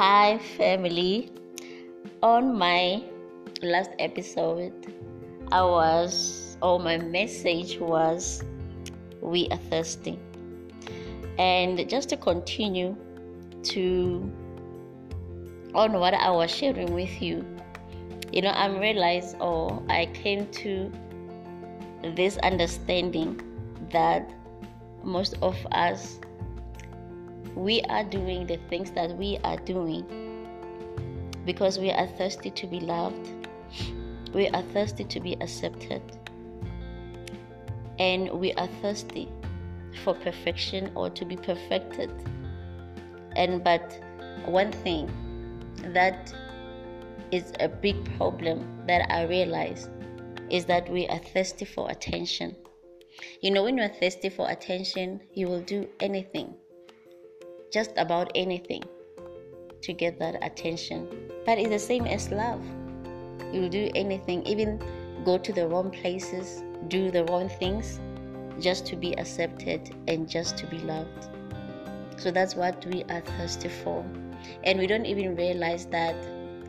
Hi, family. On my last episode, I was, or my message was, we are thirsty. And just to continue to on what I was sharing with you, you know, I'm realized, or I came to this understanding that most of us we are doing the things that we are doing because we are thirsty to be loved, we are thirsty to be accepted, and we are thirsty for perfection or to be perfected. And but one thing that is a big problem that I realize is that we are thirsty for attention. You know, when you're thirsty for attention, you will do anything just about anything to get that attention. But it's the same as love. You'll do anything, even go to the wrong places, do the wrong things, just to be accepted and just to be loved. So that's what we are thirsty for. And we don't even realize that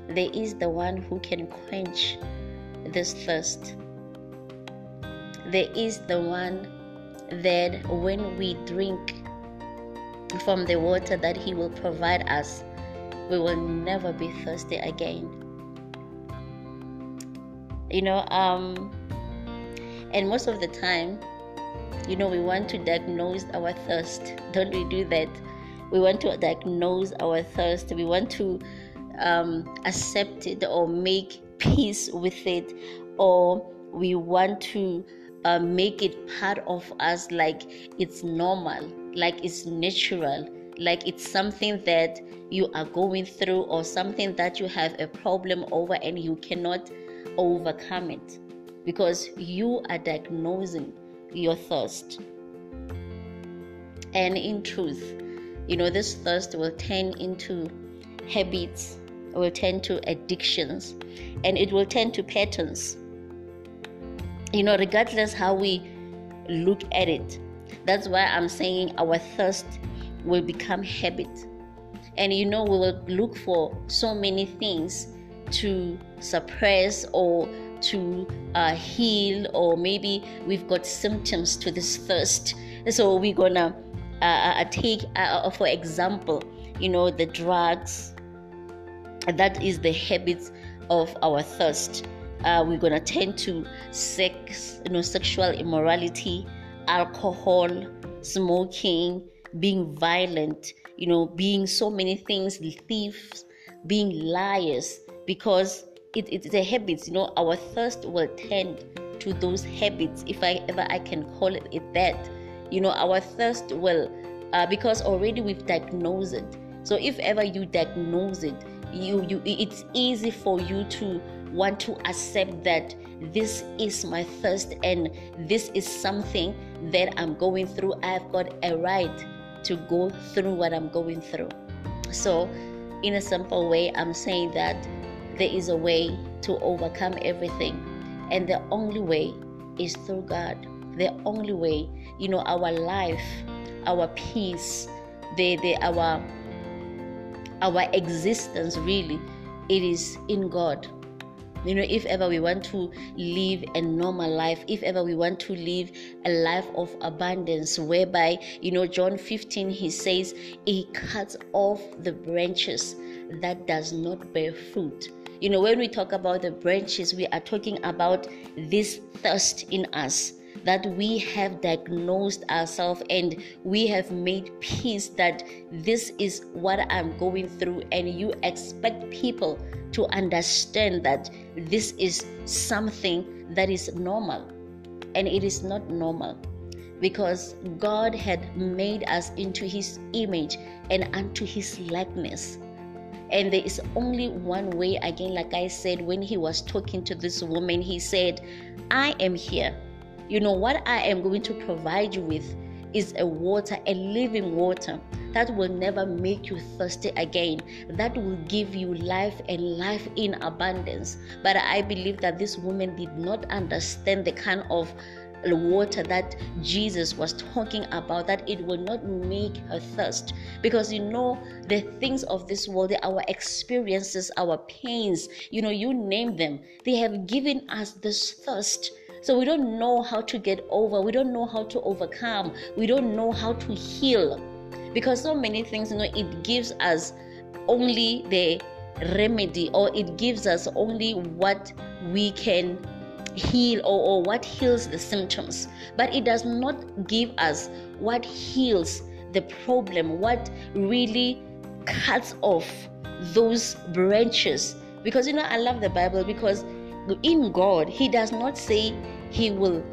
there is the one who can quench this thirst. There is the one that when we drink from the water that He will provide us, we will never be thirsty again. You know, um, and most of the time, you know, we want to diagnose our thirst. Don't we do that? We want to diagnose our thirst. We want to um, accept it or make peace with it, or we want to uh, make it part of us like it's normal like it's natural, like it's something that you are going through or something that you have a problem over and you cannot overcome it because you are diagnosing your thirst. And in truth, you know, this thirst will turn into habits, will turn to addictions, and it will turn to patterns. You know, regardless how we look at it, that's why I'm saying our thirst will become habit. And you know, we will look for so many things to suppress or to uh, heal, or maybe we've got symptoms to this thirst. So we're gonna uh, uh, take, uh, uh, for example, you know, the drugs. That is the habits of our thirst. Uh, we're gonna tend to sex, you know, sexual immorality, alcohol, smoking, being violent, you know, being so many things, thieves, being liars, because it, it's a habit, you know, our thirst will tend to those habits, if I ever I can call it, it that. You know, our thirst will, uh, because already we've diagnosed it. So if ever you diagnose it, you you it's easy for you to want to accept that this is my thirst and this is something that I'm going through. I've got a right to go through what I'm going through. So, in a simple way, I'm saying that there is a way to overcome everything, and the only way is through God. The only way, you know, our life, our peace, the, the our our existence really, it is in God you know, if ever we want to live a normal life, if ever we want to live a life of abundance, whereby, you know, John 15, he says, he cuts off the branches that does not bear fruit. You know, when we talk about the branches, we are talking about this thirst in us that we have diagnosed ourselves and we have made peace that this is what I'm going through, and you expect people to understand that this is something that is normal. And it is not normal because God had made us into his image and unto his likeness. And there is only one way, again, like I said, when he was talking to this woman, he said, I am here you know, what I am going to provide you with is a water, a living water that will never make you thirsty again, that will give you life and life in abundance. But I believe that this woman did not understand the kind of water that Jesus was talking about, that it will not make her thirst. Because you know, the things of this world, our experiences, our pains, you know, you name them, they have given us this thirst. So we don't know how to get over, we don't know how to overcome, we don't know how to heal. Because so many things, you know, it gives us only the remedy or it gives us only what we can heal or, or what heals the symptoms but it does not give us what heals the problem what really cuts off those branches because you know i love the bible because in god he does not say he will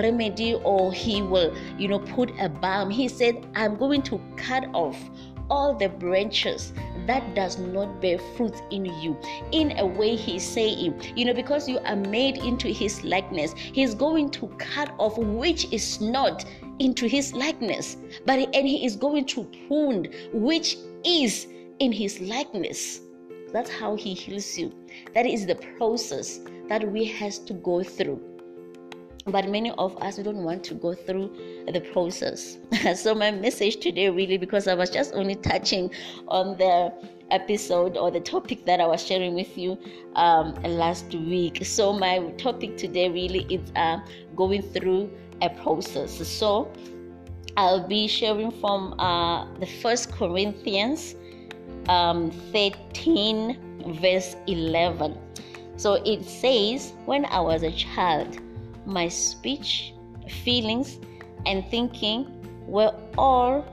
remedy or he will you know put a balm he said i'm going to cut off all the branches that does not bear fruit in you. In a way, he's saying, you know, because you are made into his likeness, he's going to cut off which is not into his likeness, but and he is going to prune which is in his likeness. That's how he heals you. That is the process that we has to go through. But many of us we don't want to go through the process. So my message today really because i was just only touching on the episode or the topic that i was sharing with you um, last week. So my topic today really is uh, going through a process. So i'll be sharing from uh, the first corinthians um, 13 verse 11 so it says when i was a child my speech, feelings, and thinking were all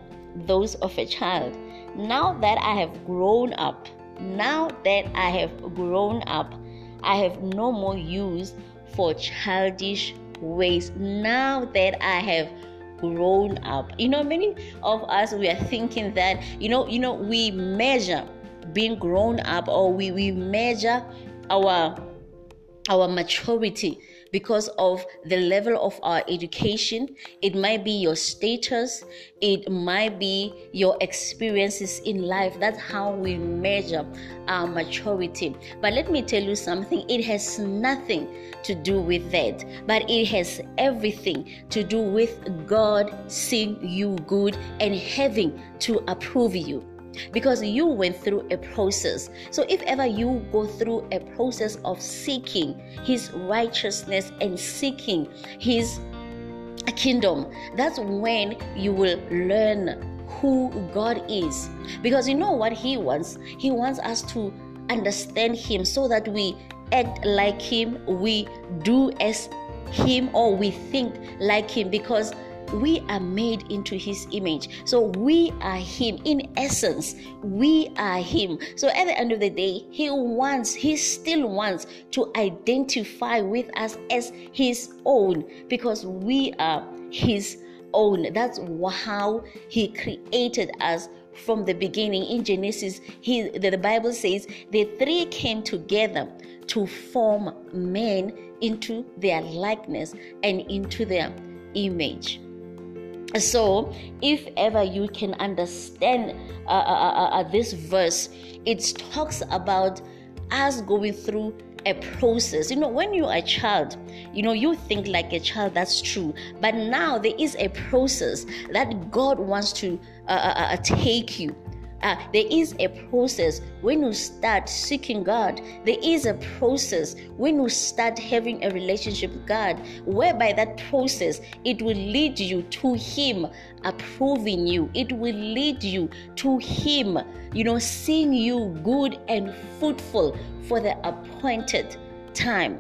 those of a child. Now that I have grown up, now that I have grown up, I have no more use for childish ways. Now that I have grown up. You know, many of us we are thinking that, you know, you know, we measure being grown up or we, we measure our our maturity because of the level of our education. It might be your status, it might be your experiences in life. That's how we measure our maturity. But let me tell you something it has nothing to do with that, but it has everything to do with God seeing you good and having to approve you because you went through a process. So, if ever you go through a process of seeking His righteousness and seeking His kingdom, that's when you will learn who God is. Because you know what He wants? He wants us to understand Him so that we act like Him, we do as Him, or we think like Him. Because we are made into his image. So we are him. In essence we are him. So at the end of the day he wants he still wants to identify with us as his own because we are his own. That's how he created us from the beginning. In genesis he the bible says the three came together to form man into their likeness and into their image so if ever you can understand uh, uh, uh, uh, this verse it talks about us going through a process. You know when you're a child you know you think like a child that's true. But now there is a process that god wants to uh, uh, uh take you uh, there is a process when you start seeking God. There is a process when you start having a relationship with God, whereby that process it will lead you to Him approving you. It will lead you to Him, you know, seeing you good and fruitful for the appointed time.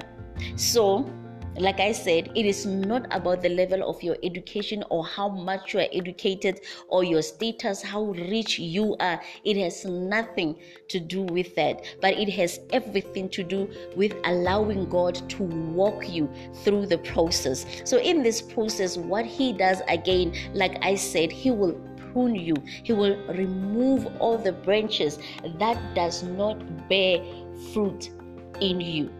So like I said, it is not about the level of your education or how much you are educated or your status, how rich you are. It has nothing to do with that, but it has everything to do with allowing God to walk you through the process. So, in this process, what He does again, like I said, He will prune you he will remove all the branches that does not bear fruit in you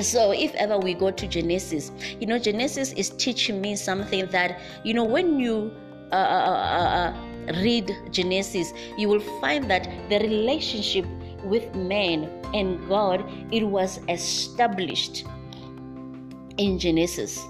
so if ever we go to genesis you know genesis is teaching me something that you know when you uh, uh, uh, uh, read genesis you will find that the relationship with man and god it was established in genesis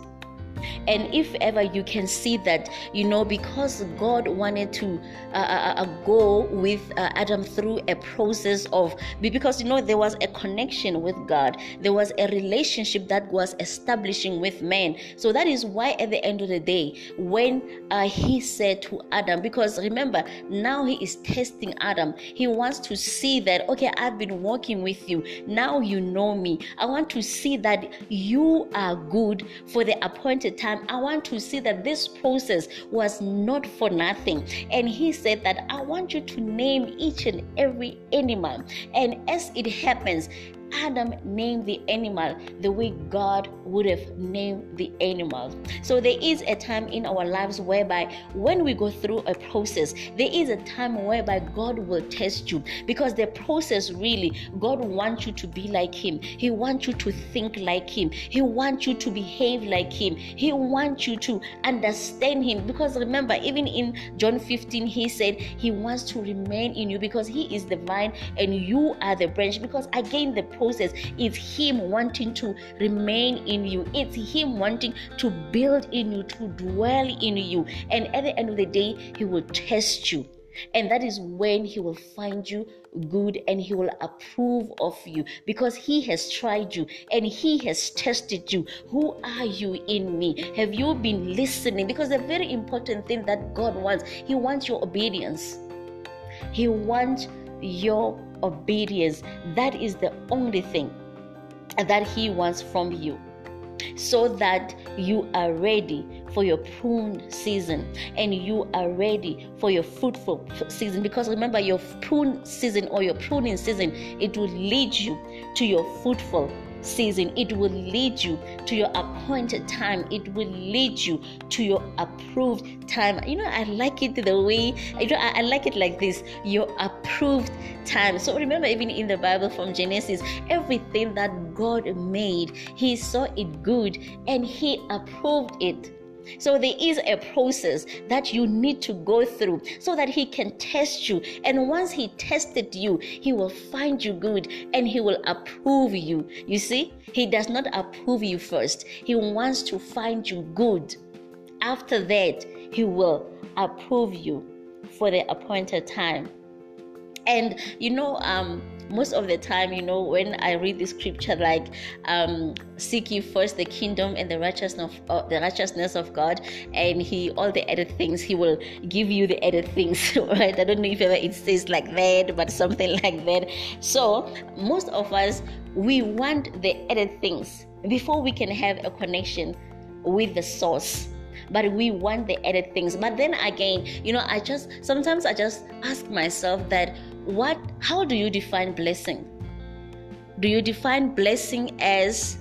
and if ever you can see that you know because god wanted to uh, uh, uh, go with uh, adam through a process of because you know there was a connection with god. There was a relationship that was establishing with man. So that is why at the end of the day when uh, he said to adam because remember now he is testing adam. He wants to see that okay i've been walking with you. Now you know me. I want to see that you are good for the appointed time, I want to see that this process was not for nothing. And he said that I want you to name each and every animal. And as it happens, Adam named the animal the way God would have named the animal. So there is a time in our lives whereby when we go through a process, there is a time whereby God will test you because the process really, God wants you to be like Him. He wants you to think like Him. He wants you to behave like Him. He wants you to understand Him because remember, even in John 15, He said He wants to remain in you because He is the vine and you are the branch. Because again, the process is Him wanting to remain in you, it's Him wanting to build in you, to dwell in you. And at the end of the day, He will test you. And that is when he will find you good and he will approve of you because he has tried you and he has tested you. Who are you in me? Have you been listening? Because the very important thing that God wants, he wants your obedience. He wants your obedience. That is the only thing that He wants from you so that you are ready for your prune season and you are ready for your fruitful season because remember your prune season or your pruning season it will lead you to your fruitful season. It will lead you to your appointed time. It will lead you to your approved time. You know, I like it the way, you know, I, I like it like this your approved time. So remember, even in the Bible from Genesis, everything that God made, He saw it good and He approved it. So there is a process that you need to go through so that he can test you. And once he tested you, he will find you good and he will approve you. You see, he does not approve you first, he wants to find you good. After that, he will approve you for the appointed time. And you know, um, most of the time, you know, when I read the scripture, like um, seek ye first the kingdom and the righteousness of uh, the righteousness of God, and He all the other things He will give you the other things, right? I don't know if ever it says like that, but something like that. So most of us we want the other things before we can have a connection with the source but we want the other things but then again you know i just sometimes i just ask myself that what how do you define blessing? Do you define blessing as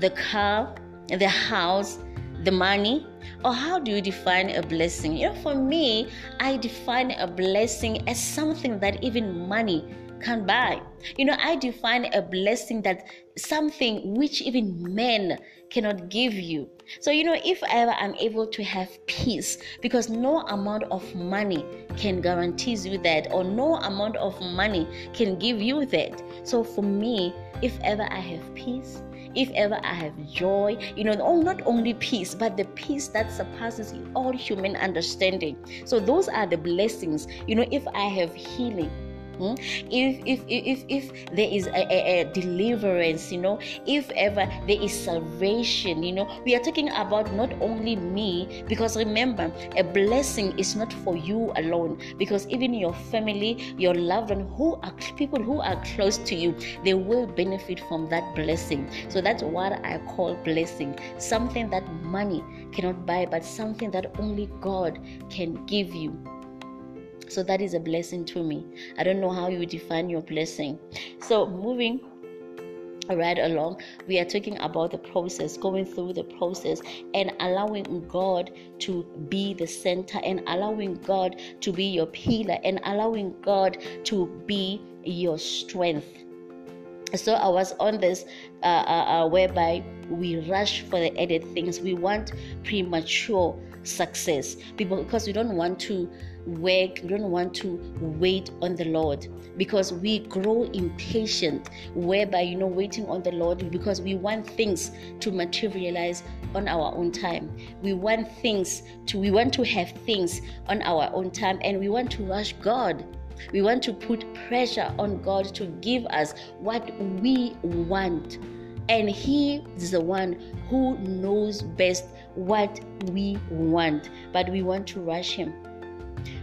the car the house the money? Or how do you define a blessing? You know for me i define a blessing as something that even money can buy. You know i define a blessing that something which even men cannot give you so, you know, if ever I'm able to have peace, because no amount of money can guarantee you that, or no amount of money can give you that. So, for me, if ever I have peace, if ever I have joy, you know, oh, not only peace, but the peace that surpasses all human understanding. So, those are the blessings. You know, if I have healing, Hmm? If, if if if there is a, a, deliverance, you know, if ever there is salvation, you know, we are talking about not only me, because remember, a blessing is not for you alone, because even your family, your loved one, who are people who are close to you, they will benefit from that blessing. So that's what I call blessing, something that money cannot buy, but something that only God can give you. So that is a blessing to me. I don't know how you define your blessing. So moving right along we are talking about the process going through the process and allowing god to be the center and allowing god to be your pillar and allowing god to be your strength so i was on this uh, uh, uh, whereby we rush for the added things we want premature success because we don't want to work we don't want to wait on the lord because we grow impatient whereby you know waiting on the lord because we want things to materialize on our own time we want things to we want to have things on our own time and we want to rush god we want to put pressure on God to give us what we want. And He is the one who knows best what we want. But we want to rush Him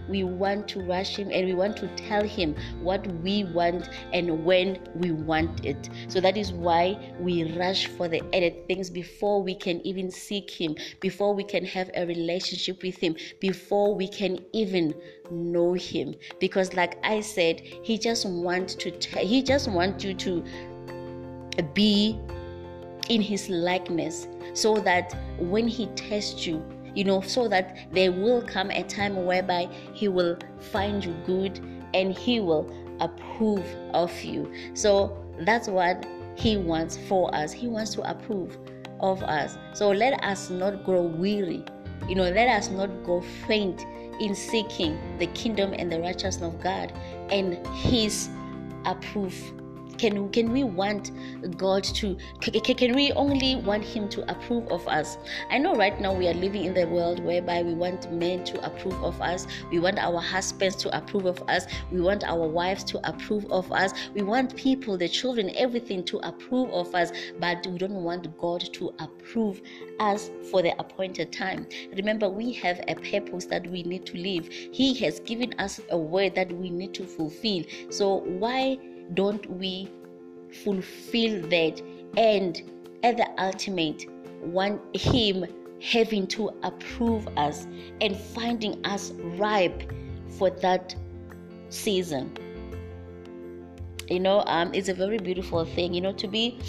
we want to rush him and we want to tell him what we want and when we want it. So that is why we rush for the added things before we can even seek him, before we can have a relationship with him, before we can even know him. Because like I said, he just wants to t- he just wants you to be in his likeness so that when he tests you you know, so that there will come a time whereby He will find you good and He will approve of you. So that's what He wants for us. He wants to approve of us. So let us not grow weary. You know, let us not go faint in seeking the kingdom and the righteousness of God and His approve can can we want god to can we only want him to approve of us? I know right now we are living in the world whereby we want men to approve of us. We want our husbands to approve of us. We want our wives to approve of us. We want people the children everything to approve of us. But we don't want god to approve us for the appointed time. Remember we have a purpose that we need to live. He has given us a word that we need to fulfill. So why don't we fulfill that? And at the ultimate want him having to approve us and finding us ripe for that season. You know um it's a very beautiful thing you know to be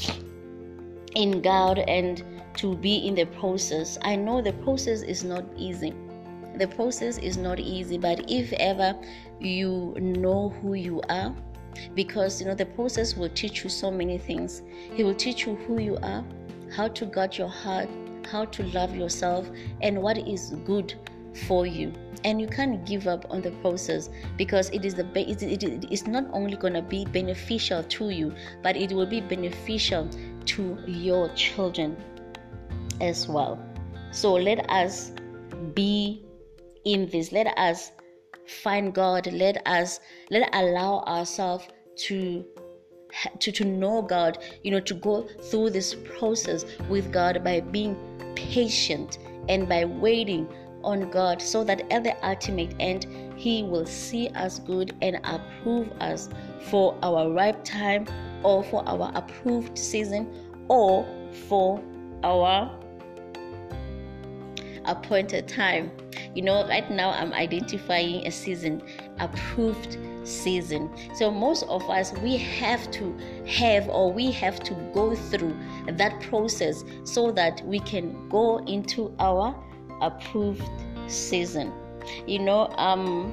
in god and to be in the process. I know the process is not easy. The process is not easy but if ever you know who you are because you know the process will teach you so many things. He will teach you who you are how to guard your heart how to love yourself and what is good for you. And you can't give up on the process because it is the it, it, it is not only going to be beneficial to you but it will be beneficial to your children as well. So let us be in this. Let us find God. Let us let allow ourselves to to, to know God, you know, to go through this process with God by being patient and by waiting on God so that at the ultimate end He will see us good and approve us for our ripe time or for our approved season or for our appointed time. You know, right now I'm identifying a season, approved season. So most of us we have to have or we have to go through that process so that we can go into our approved season. You know, um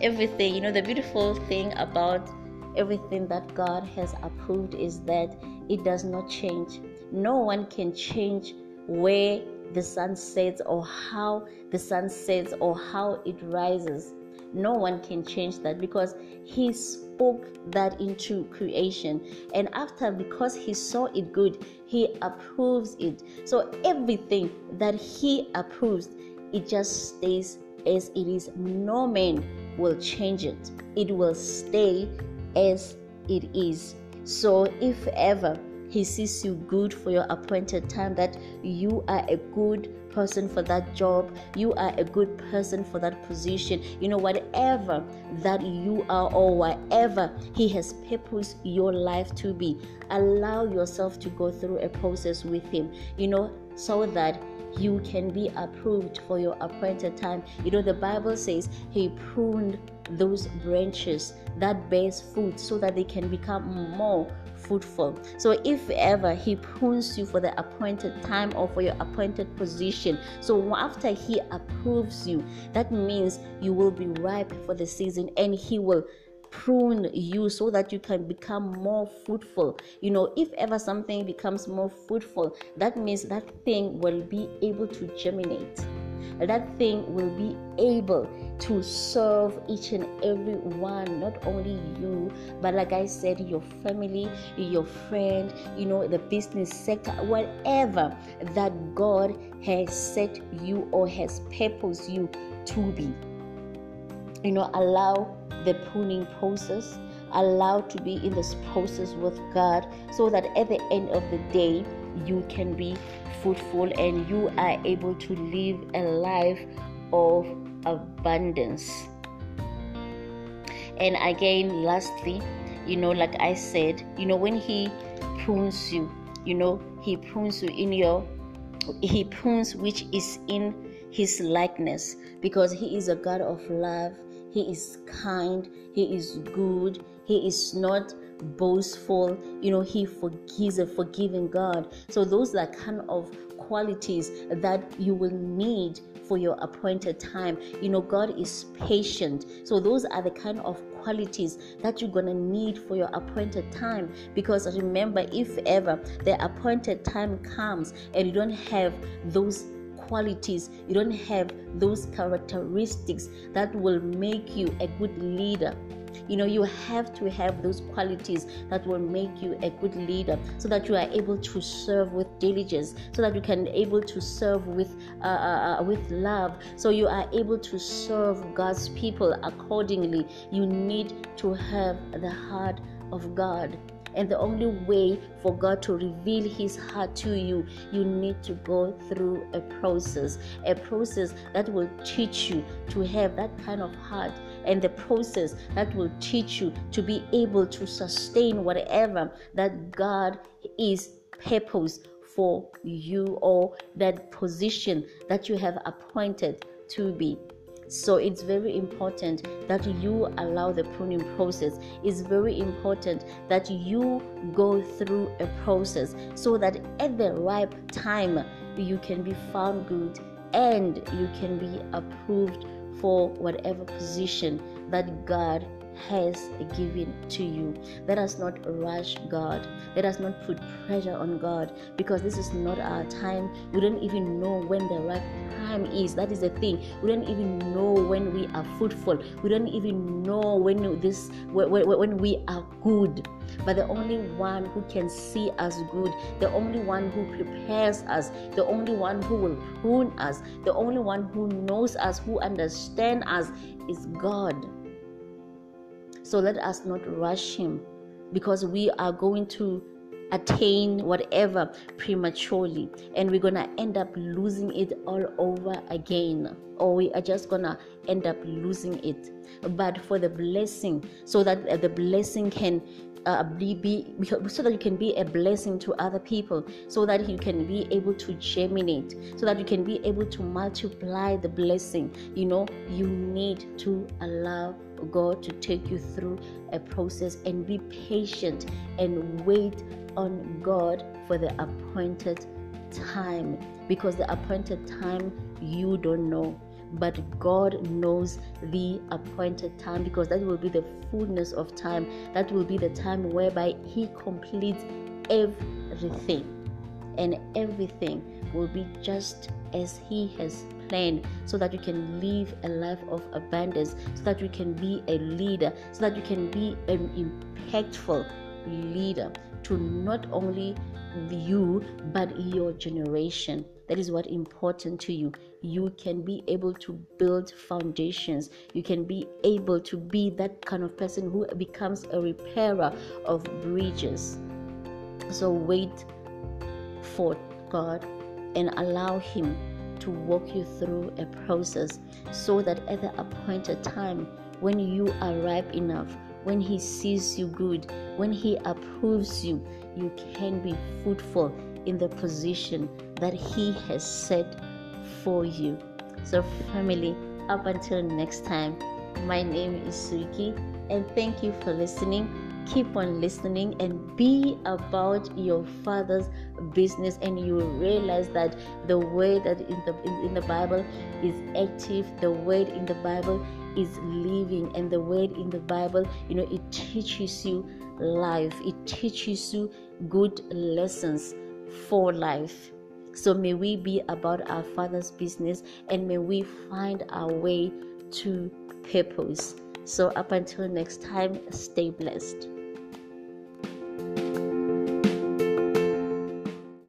everything, you know, the beautiful thing about everything that God has approved is that it does not change. No one can change where the sun sets or how the sun sets or how it rises. No one can change that because he spoke that into creation. And after, because he saw it good, he approves it. So everything that he approves, it just stays as it is. No man will change it, it will stay as it is. So if ever he sees you good for your appointed time, that you are a good person for that job, you are a good person for that position. You know, whatever that you are or whatever He has purposed your life to be, allow yourself to go through a process with Him, you know, so that you can be approved for your appointed time. You know, the Bible says He pruned those branches that bears fruit so that they can become more fruitful. So if ever he prunes you for the appointed time or for your appointed position, so after he approves you, that means you will be ripe for the season and he will prune you so that you can become more fruitful. You know, if ever something becomes more fruitful, that means that thing will be able to germinate. That thing will be able to serve each and every one, not only you, but like I said, your family, your friend, you know, the business sector, whatever that God has set you or has purposed you to be. You know, allow the pruning process, allow to be in this process with God so that at the end of the day, you can be fruitful and you are able to live a life of abundance. And again, lastly, you know, like I said, you know, when He prunes you, you know, He prunes you in your, He prunes which is in His likeness because He is a God of love. He is kind. He is good. He is not boastful. You know, He forgives a forgiving God. So those are kind of qualities that you will need for your appointed time. You know, God is patient. So, those are the kind of qualities that you're going to need for your appointed time. Because remember, if ever the appointed time comes and you don't have those qualities, you don't have those characteristics that will make you a good leader you know, you have to have those qualities that will make you a good leader so that you are able to serve with diligence, so that you can able to serve with uh, uh, uh, with love, so you are able to serve God's people accordingly. You need to have the heart of God. And the only way for God to reveal His heart to you, you need to go through a process, a process that will teach you to have that kind of heart and the process that will teach you to be able to sustain whatever that God is purpose for you or that position that you have appointed to be. So it's very important that you allow the pruning process. It's very important that you go through a process so that at the ripe time you can be found good and you can be approved for whatever position that God has given to you. Let us not rush God. Let us not put pressure on God because this is not our time. We don't even know when the right time is. That is the thing. We don't even know when we are fruitful. We don't even know when this when, when we are good. But the only one who can see us good, the only one who prepares us, the only one who will prune us, the only one who knows us, who understands us is God. So let us not rush Him because we are going to attain whatever prematurely and we're gonna end up losing it all over again. Or we are just gonna end up losing it. But for the blessing so that the blessing can uh, be, be so that you can be a blessing to other people so that you can be able to germinate so that you can be able to multiply the blessing you know you need to allow God to take you through a process and be patient and wait on God for the appointed time because the appointed time you don't know but God knows the appointed time because that will be the fullness of time. That will be the time whereby He completes everything, and everything will be just as He has planned so that you can live a life of abundance, so that you can be a leader, so that you can be an impactful leader to not only you but your generation. That is what important to you you can be able to build foundations. You can be able to be that kind of person who becomes a repairer of bridges. So wait for God and allow Him to walk you through a process so that at the appointed time, when you are ripe enough, when He sees you good, when He approves you, you can be fruitful in the position that He has set for you. So, family, up until next time, my name is Suki, and thank you for listening. Keep on listening and be about your father's business and you realize that the word that in the in, in the bible is active the word in the bible is living and the word in the bible you know it teaches you life. It teaches you good lessons for life. So may we be about our father's business and may we find our way to purpose so, up until next time, stay blessed.